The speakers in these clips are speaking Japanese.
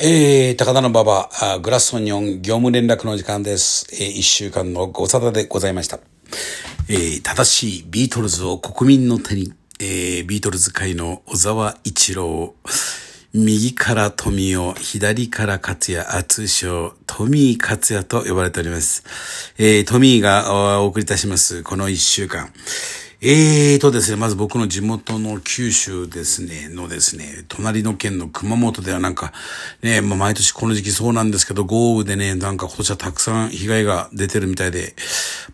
えー、高田の馬場、グラスオニオン業務連絡の時間です。えー、一週間のご沙汰でございました。えー、正しいビートルズを国民の手に、えー、ビートルズ界の小沢一郎、右から富尾、左から勝也、あ通称、トミー勝也と呼ばれております。えー、トミーがお送りいたします、この一週間。えーとですね、まず僕の地元の九州ですね、のですね、隣の県の熊本ではなんか、ね、まあ毎年この時期そうなんですけど、豪雨でね、なんか今年はたくさん被害が出てるみたいで、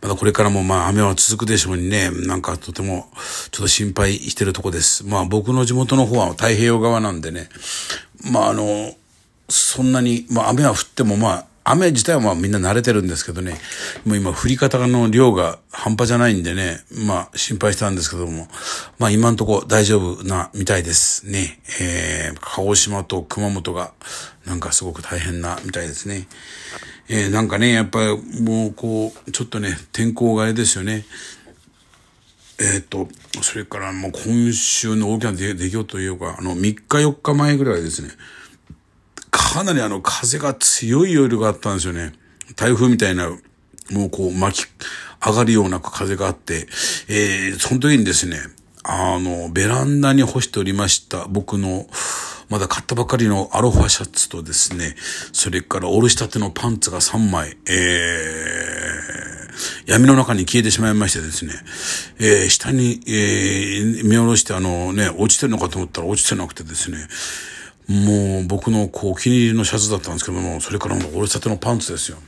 まだこれからもまあ雨は続くでしょうにね、なんかとてもちょっと心配してるとこです。まあ僕の地元の方は太平洋側なんでね、まああの、そんなに、まあ雨は降ってもまあ、雨自体はまあみんな慣れてるんですけどね、もう今降り方の量が半端じゃないんでね、まあ心配したんですけども、まあ今んとこ大丈夫なみたいですね。えー、鹿児島と熊本がなんかすごく大変なみたいですね。えー、なんかね、やっぱりもうこう、ちょっとね、天候があれですよね。えっ、と、それからもう今週の大きな出来事というか、あの3日4日前ぐらいですね、かなりあの風が強い夜があったんですよね。台風みたいな、もうこう巻き上がるような風があって、えー、その時にですね、あの、ベランダに干しておりました僕の、まだ買ったばかりのアロハシャツとですね、それからおろしたてのパンツが3枚、えー、闇の中に消えてしまいましてですね、えー、下に、えー、見下ろしてあのね、落ちてるのかと思ったら落ちてなくてですね、もう僕のこうお気に入りのシャツだったんですけども、それからもうおろしたてのパンツですよ。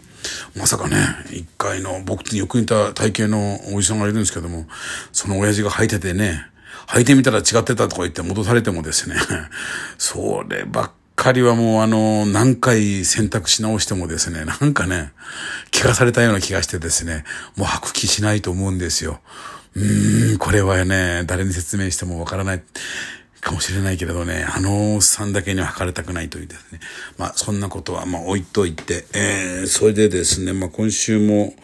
まさかね、一回の僕によく似た体型のおじさんがいるんですけども、その親父が履いててね、履いてみたら違ってたとか言って戻されてもですね、そればっかりはもうあの、何回選択し直してもですね、なんかね、聞かされたような気がしてですね、もう履く気しないと思うんですよ。うーん、これはね、誰に説明してもわからない。かもしれないけれどね、あのおっさんだけには測れたくないというですね。まあ、そんなことは、まあ、置いといて、えー、それでですね、まあ、今週も、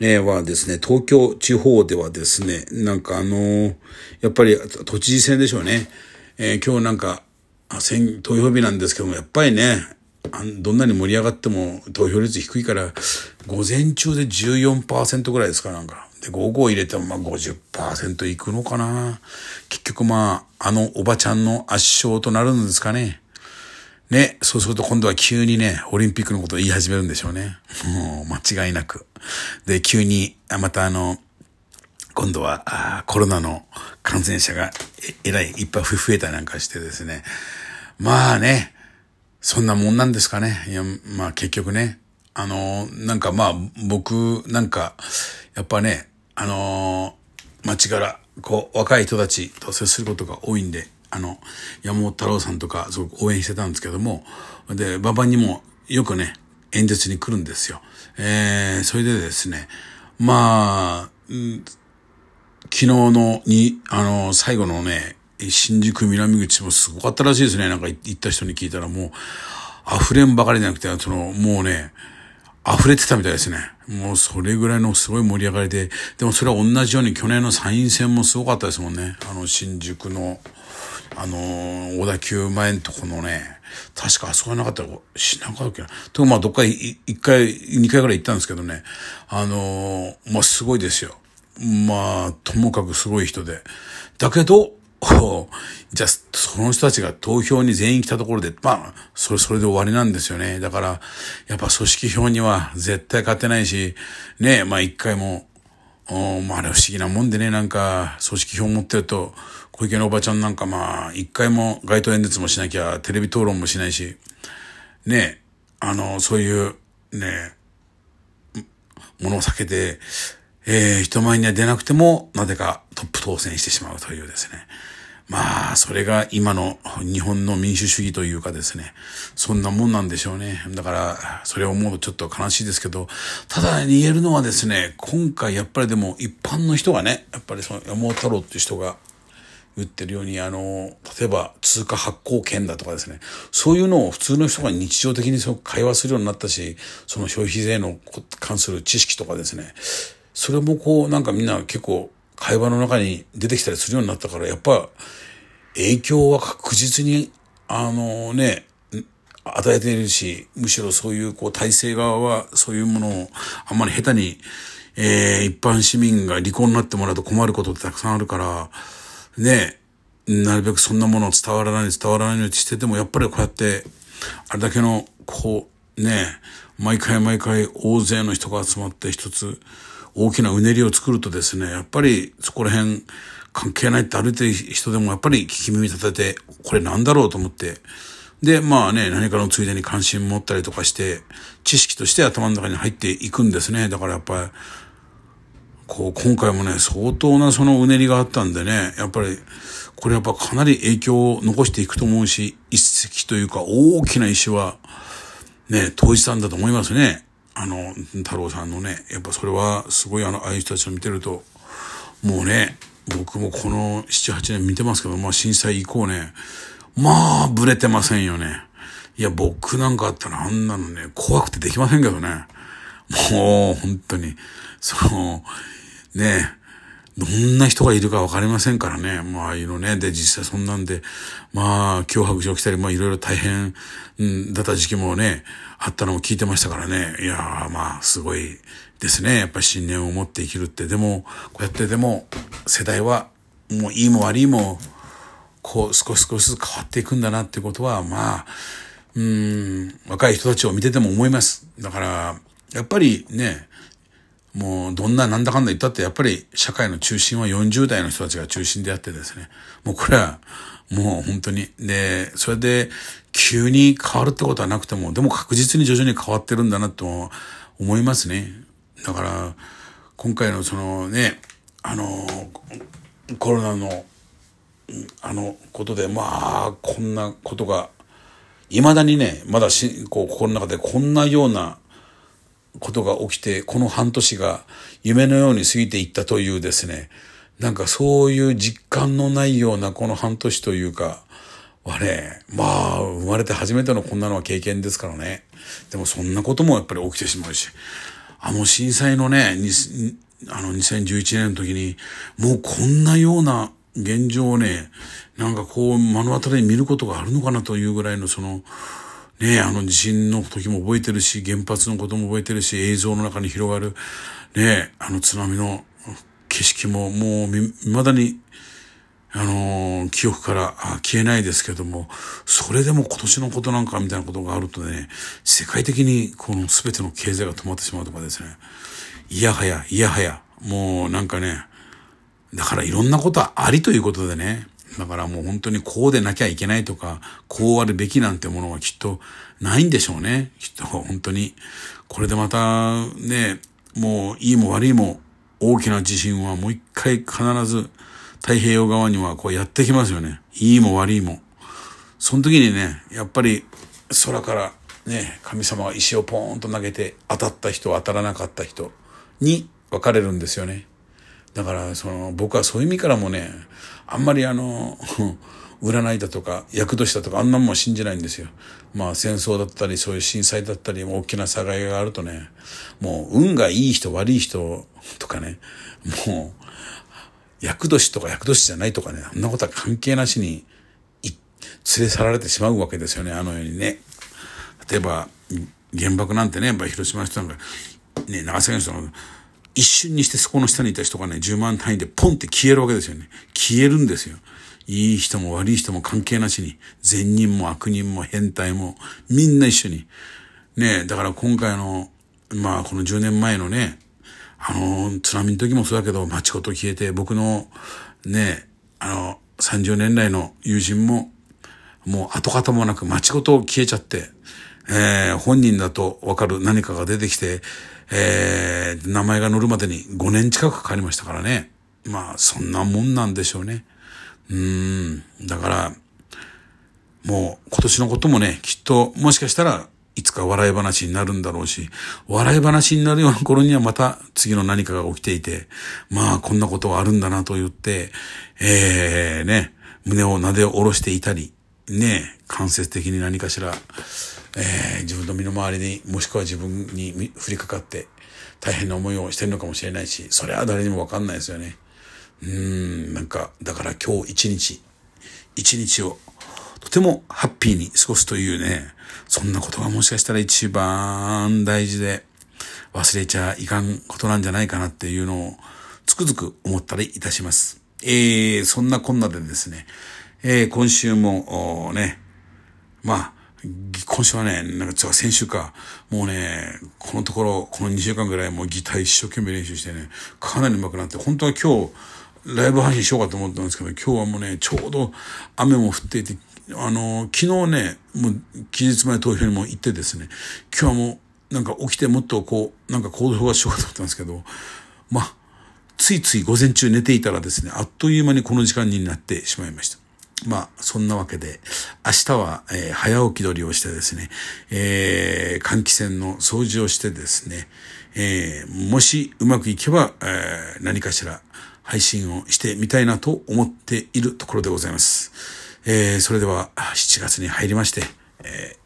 えー、はですね、東京地方ではですね、なんかあのー、やっぱり都知事選でしょうね。えー、今日なんか、選、投票日なんですけども、やっぱりね、どんなに盛り上がっても投票率低いから、午前中で14%ぐらいですか、なんか。で、午後入れてもまあ50%いくのかな。結局まあ、あのおばちゃんの圧勝となるんですかね。ね、そうすると今度は急にね、オリンピックのことを言い始めるんでしょうね。もう間違いなく。で、急に、またあの、今度はあコロナの感染者がえらいいっぱい増えたりなんかしてですね。まあね、そんなもんなんですかね。いや、まあ結局ね。あの、なんかまあ僕なんか、やっぱね、あのー、街から、こう、若い人たちと接することが多いんで、あの、山本太郎さんとかすごく応援してたんですけども、で、馬場にもよくね、演説に来るんですよ。えー、それでですね、まあ、昨日のに、あの、最後のね、新宿南口もすごかったらしいですね。なんか行った人に聞いたらもう、溢れんばかりじゃなくて、その、もうね、溢れてたみたいですね。もうそれぐらいのすごい盛り上がりで、でもそれは同じように去年の参院選もすごかったですもんね。あの新宿の、あのー、小田急前のとこのね、確かあそこがなかったら、しなかったっけな。とまあどっか一回、二回ぐらい行ったんですけどね。あのー、まあすごいですよ。まあ、ともかくすごい人で。だけど、じゃあ、その人たちが投票に全員来たところで、まあ、それ、それで終わりなんですよね。だから、やっぱ組織票には絶対勝てないし、ね、まあ一回も、まああれ不思議なもんでね、なんか、組織票持ってると、小池のおばちゃんなんかまあ、一回も街頭演説もしなきゃ、テレビ討論もしないし、ね、あの、そういう、ね、ものを避けて、えー、人前には出なくても、なぜかトップ当選してしまうというですね。まあ、それが今の日本の民主主義というかですね。そんなもんなんでしょうね。だから、それを思うとちょっと悲しいですけど、ただ言えるのはですね、今回やっぱりでも一般の人がね、やっぱりその山本太郎っていう人が言ってるように、あの、例えば通貨発行権だとかですね、そういうのを普通の人が日常的にその会話するようになったし、その消費税の関する知識とかですね、それもこう、なんかみんな結構会話の中に出てきたりするようになったから、やっぱ影響は確実に、あのね、与えているし、むしろそういう、こう、体制側は、そういうものを、あんまり下手に、えー、一般市民が離婚になってもらうと困ることってたくさんあるから、ね、なるべくそんなものを伝わらない、伝わらないようにしてても、やっぱりこうやって、あれだけの、こう、ね、毎回毎回大勢の人が集まって一つ大きなうねりを作るとですね、やっぱりそこら辺関係ないって歩いてる人でもやっぱり聞き耳立てて、これなんだろうと思って、で、まあね、何かのついでに関心持ったりとかして、知識として頭の中に入っていくんですね。だからやっぱり、こう、今回もね、相当なそのうねりがあったんでね、やっぱり、これやっぱかなり影響を残していくと思うし、一石というか大きな石は、ね、投じたんだと思いますね。あの、太郎さんのね、やっぱそれはすごいあの、ああいう人たちを見てると、もうね、僕もこの7、8年見てますけど、まあ震災以降ね、まあ、ぶれてませんよね。いや、僕なんかあったらあんなのね、怖くてできませんけどね。もう、本当に、その、ね、どんな人がいるかわかりませんからね。まあ、ああいうのね。で、実際そんなんで、まあ、脅迫状来たり、まあ、いろいろ大変、うん、だった時期もね、あったのも聞いてましたからね。いやまあ、すごいですね。やっぱ信念を持って生きるって。でも、こうやってでも、世代は、もういいも悪いも、こう、少し少しずつ変わっていくんだなってことは、まあ、うん、若い人たちを見てても思います。だから、やっぱりね、もうどんななんだかんだ言ったってやっぱり社会の中心は40代の人たちが中心であってですね。もうこれはもう本当に。で、それで急に変わるってことはなくても、でも確実に徐々に変わってるんだなと思いますね。だから、今回のそのね、あの、コロナの、あのことで、まあ、こんなことが、未だにね、まだし、こう、心の中でこんなようなことが起きて、この半年が夢のように過ぎていったというですね、なんかそういう実感のないようなこの半年というか、はね、まあ、生まれて初めてのこんなのは経験ですからね。でもそんなこともやっぱり起きてしまうし、あの震災のね、あの2011年の時に、もうこんなような現状をね、なんかこう目の当たりに見ることがあるのかなというぐらいのその、ねあの地震の時も覚えてるし、原発のことも覚えてるし、映像の中に広がる、ねあの津波の景色ももう未だに、あの、記憶から消えないですけども、それでも今年のことなんかみたいなことがあるとね、世界的にこの全ての経済が止まってしまうとかですね、いやはや、いやはや、もうなんかね、だからいろんなことありということでね、だからもう本当にこうでなきゃいけないとか、こうあるべきなんてものはきっとないんでしょうね。きっと本当に。これでまたね、もういいも悪いも大きな地震はもう一回必ず太平洋側にはこうやってきますよね。いいも悪いも。その時にね、やっぱり空からね、神様が石をポーンと投げて当たった人、当たらなかった人に分かれるんですよね。だからその僕はそういう意味からもね、あんまりあの、占いだとか、厄年だとか、あんなもん信じないんですよ。まあ戦争だったり、そういう震災だったり、大きな災害があるとね、もう運がいい人、悪い人とかね、もう、厄年とか厄年じゃないとかね、そんなことは関係なしに、連れ去られてしまうわけですよね、あのようにね。例えば、原爆なんてね、やっぱ広島の人なんか、ね、長崎の人の、一瞬にしてそこの下にいた人がね、10万単位でポンって消えるわけですよね。消えるんですよ。いい人も悪い人も関係なしに、善人も悪人も変態も、みんな一緒に。ねだから今回の、まあこの10年前のね、あの、津波の時もそうだけど、街ごと消えて、僕の、ねあの、30年来の友人も、もう跡形もなく街ごと消えちゃって、えー、本人だとわかる何かが出てきて、えー、名前が載るまでに5年近くかかりましたからね。まあ、そんなもんなんでしょうね。うん。だから、もう今年のこともね、きっともしかしたらいつか笑い話になるんだろうし、笑い話になるような頃にはまた次の何かが起きていて、まあこんなことはあるんだなと言って、えー、ね、胸を撫で下ろしていたり、ね、間接的に何かしら、えー、自分の身の回りにもしくは自分に降りかかって大変な思いをしてるのかもしれないしそれは誰にもわかんないですよねうんなんかだから今日一日一日をとてもハッピーに過ごすというね、そんなことがもしかしたら一番大事で忘れちゃいかんことなんじゃないかなっていうのをつくづく思ったりいたします。えー、そんなこんなでですね、えー、今週も、ね、まあ、今週はね、なんか先週か、もうね、このところ、この2週間ぐらいもうギター一生懸命練習してね、かなり上手くなって、本当は今日、ライブ配信しようかと思ったんですけど、今日はもうね、ちょうど雨も降っていて、あの、昨日ね、もう期日前投票にも行ってですね、今日はもう、なんか起きてもっとこう、なんか行動がしようかと思ったんですけど、まあ、ついつい午前中寝ていたらですね、あっという間にこの時間になってしまいました。まあ、そんなわけで、明日は、えー、早起き取りをしてですね、えー、換気扇の掃除をしてですね、えー、もしうまくいけば、えー、何かしら配信をしてみたいなと思っているところでございます。えー、それでは、7月に入りまして、え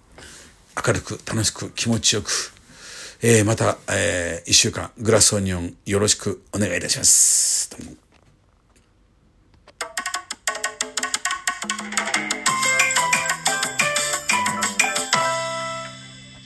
ー、明るく楽しく気持ちよく、えー、また、えー、1週間グラスオニオンよろしくお願いいたします。